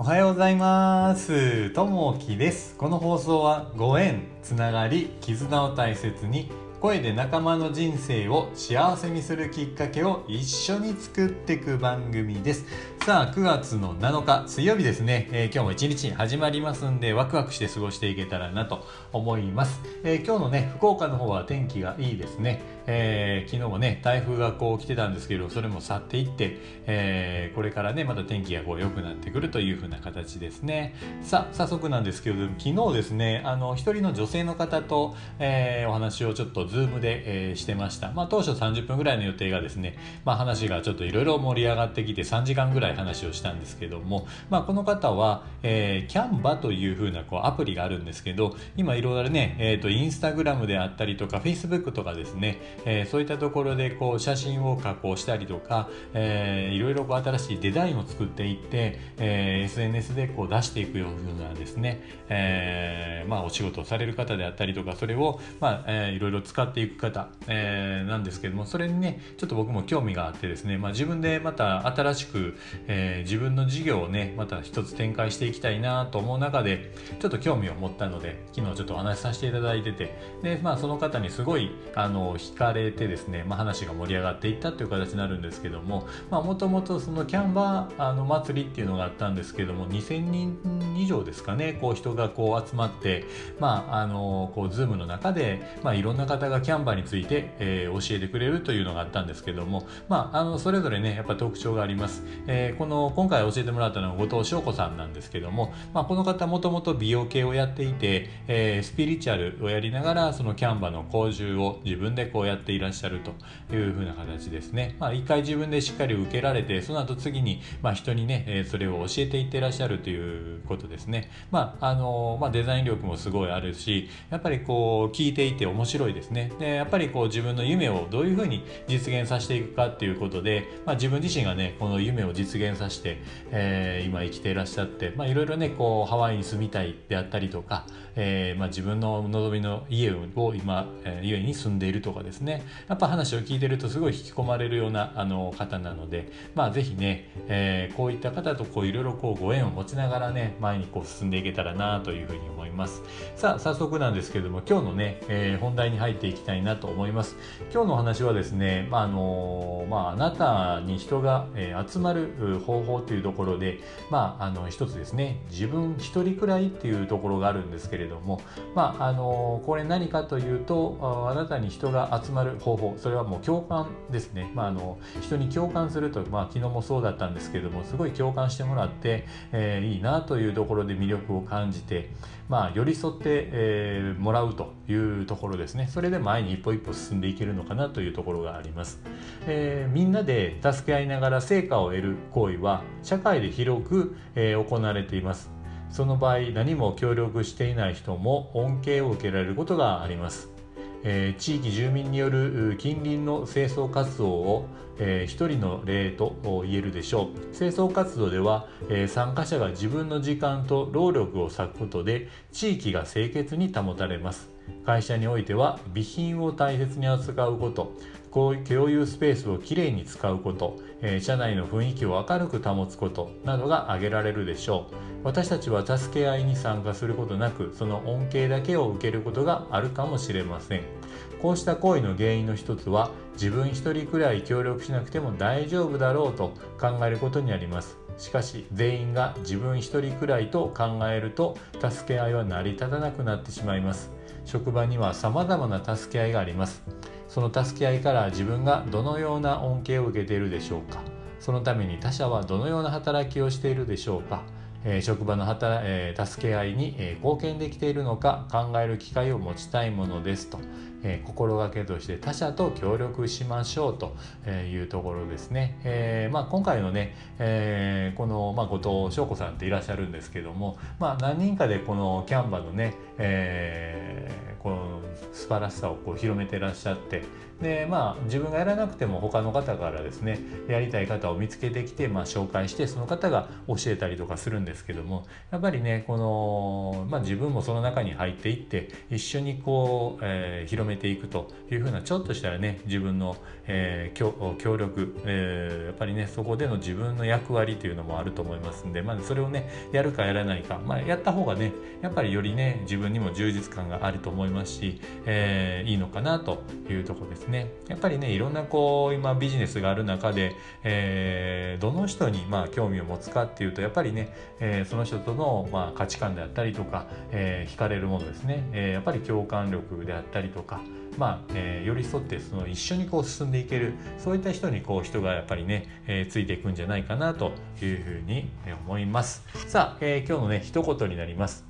おはようございます。ともきです。この放送はご縁つながり絆を大切に声で仲間の人生を幸せにするきっかけを一緒に作っていく番組です。さあ9月の7日水曜日ですね、えー、今日も一日始まりますんでワクワクして過ごしていけたらなと思います、えー、今日のね福岡の方は天気がいいですね、えー、昨日もね台風がこう来てたんですけどそれも去っていって、えこれからねまた天気がこう良くなってくるという風な形ですね。さあ早速なんですけど昨日ですねあの一人の女性の方と、えお話をちょっとズームで、えー、してました。まあ、当初30分ぐらいの予定がですね、まあ、話がちょっといろいろ盛り上がってきて3時間ぐらい話をしたんですけども、まあ、この方は、えー、キャンバというふうなこうアプリがあるんですけど、今いろいろね、えっ、ー、と、インスタグラムであったりとか、フェイスブックとかですね、えー、そういったところでこう写真を加工したりとか、えー、いろいろこう新しいデザインを作っていって、えー、SNS でこう出していくようなですね、えー、まあ、お仕事をされる方であったりとか、それを、まあ、えー、いろいろ使っていく方、えー、なんですけどもそれにねちょっと僕も興味があってですね、まあ、自分でまた新しく、えー、自分の事業をねまた一つ展開していきたいなと思う中でちょっと興味を持ったので昨日ちょっとお話しさせていただいててで、まあ、その方にすごいあの惹かれてですね、まあ、話が盛り上がっていったという形になるんですけどももともとそのキャンバーあの祭りっていうのがあったんですけども2000人以上ですかねこう人がこう集まってまああのこうズームの中で、まあ、いろんな方がキャンバーについて、えー、教えてくれるというのがあったんですけども、まあ、あのそれぞれねやっぱ特徴があります、えー、この今回教えてもらったのは後藤翔子さんなんですけども、まあ、この方もともと美容系をやっていて、えー、スピリチュアルをやりながらそのキャンバの講習を自分でこうやっていらっしゃるというふうな形ですね、まあ、一回自分でしっかり受けられてその後次に、まあ、人にね、えそれを教えていってらっしゃるということですね、まああのまあ、デザイン力もすごいあるしやっぱりこう聞いていて面白いですね。でやっぱりこう自分の夢をどういうふうに実現させていくかっていうことで、まあ、自分自身がねこの夢を実現させて、えー、今生きていらっしゃっていろいろねこうハワイに住みたいであったりとか、えーまあ、自分の望みの家を今、えー、家に住んでいるとかですね。やっぱ話を聞いてるとすごい引き込まれるようなあの方なので、まあ、ぜひね、えー、こういった方とこういろいろこうご縁を持ちながらね前にこう進んでいけたらなというふうに思います。さあ早速なんですけれども今日のね、えー、本題に入っていきたいなと思います。今日の話はですね、まああのまあ、あなたに人が、え、集まる方法というところで、まあ、あの一つですね自分一人くらいっていうところがあるんですけれども、どもまああのこれ何かというとあなたに人が集まる方法それはもう共感ですね、まあ、あの人に共感すると、まあ、昨日もそうだったんですけどもすごい共感してもらって、えー、いいなというところで魅力を感じて、まあ、寄り添って、えー、もらうというところですね。それで前に一歩一歩進んでいけるのかなというところがあります、えー、みんなで助け合いながら成果を得る行為は社会で広く、え、行われています。その場合何も協力していない人も恩恵を受けられることがあります。えー、地域住民による近隣の清掃活動を、えー、一人の例と言えるでしょう。清掃活動では、えー、参加者が自分の時間と労力を割くことで地域が清潔に保たれます。会社においては備品を大切に扱うこと。共有スペースをきれいに使うこと、え、社内の雰囲気を明るく保つこと。などが挙げられるでしょう。私たちは助け合いに参加することなくその恩恵だけを受けることがあるかもしれません。こうした行為の原因の一つは自分一人くらい協力しなくても大丈夫だろうと考えることにあります。しかし全員が自分一人くらいと考えると助け合いは成り立たなくなってしまいます。職場には様々な助け合いがあります。その助け合いから自分がどのような恩恵を受けているでしょうか。そのために他者はどのような働きをしているでしょうか。え職場の働、え助け合いに、え貢献できているのか考える機会を持ちたいものですと、え心がけとして他者と協力しましょうというところですね。えー、まあ、今回のね、えー、この、まあ、後藤翔子さんっていらっしゃるんですけども、まあ、何人かでこのキャンバのね、えー、この素晴らしさをこう広めてらっしゃってでまあ自分がやらなくても他の方からですねやりたい方を見つけてきて、まあ、紹介してその方が教えたりとかするんですですけどもやっぱりねこの、まあ、自分もその中に入っていって一緒にこう、えー、広めていくというふうなちょっとしたらね自分の、えー、協力、えー、やっぱりねそこでの自分の役割というのもあると思いますんで、まあ、それをねやるかやらないか、まあ、やった方がねやっぱりよりね自分にも充実感があると思いますし、えー、いいのかなというとこですね。やっぱりねいろんなこう今ビジネスがある中で、えー、どの人にまあ興味を持つかっていうとやっぱりね、えー、その人とのまあ価値観であったりとか、えー、惹かれるものですね、えー、やっぱり共感力であったりとか、まあえー、寄り添ってその一緒にこう進んでいけるそういった人にこう人がやっぱりね、えー、ついていくんじゃないかなというふうに思います。さあ、えー、今日のね一言になります。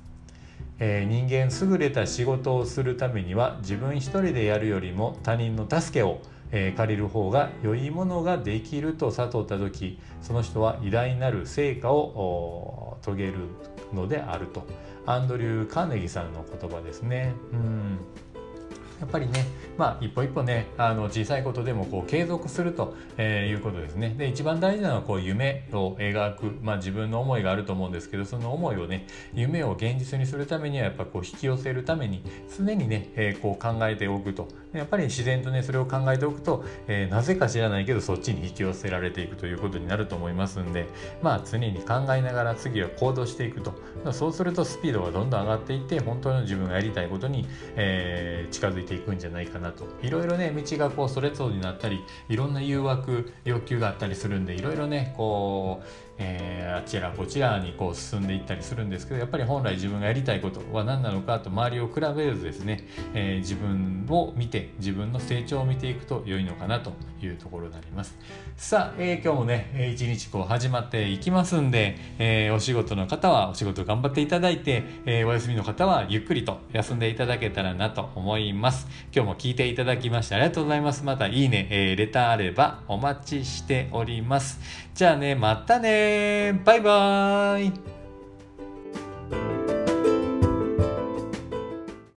えー、人間優れた仕事をするためには自分一人でやるよりも他人の助けを、えー、借りる方が良いものができると悟った時その人は偉大なる成果を遂げるのであると。アンドリュー・カーネギさんの言葉ですね。うん。やっぱりね、まあ、一歩一歩ねあの小さいことでもこう継続すると、えー、いうことですね。で一番大事なのはこう夢を描く、まあ、自分の思いがあると思うんですけどその思いをね夢を現実にするためにはやっぱこう引き寄せるために常にね、えー、こう考えておくと。やっぱり自然とねそれを考えておくと、えー、なぜか知らないけどそっちに引き寄せられていくということになると思いますんでまあ常に考えながら次は行動していくと。そうするとスピードがどんどん上がっていって本当の自分がやりたいことに、えー、近づいていくんじゃないかなと。いろいろね道がこうそれぞれになったりいろんな誘惑要求があったりするんでいろいろねこうえー、あちらこちらにこう進んでいったりするんですけどやっぱり本来自分がやりたいことは何なのかと周りを比べずですね、えー、自分を見て自分の成長を見ていくと良いのかなというところになります。さあ、えー、今日もね一日こう始まっていきますんで、えお仕事の方はお仕事頑張っていただいて、えお休みの方はゆっくりと休んでいただけたらなと思います。今日も聞いていただきましてありがとうございます。またいいね、えレターあればお待ちしております。じゃあねまたねバイバーイ。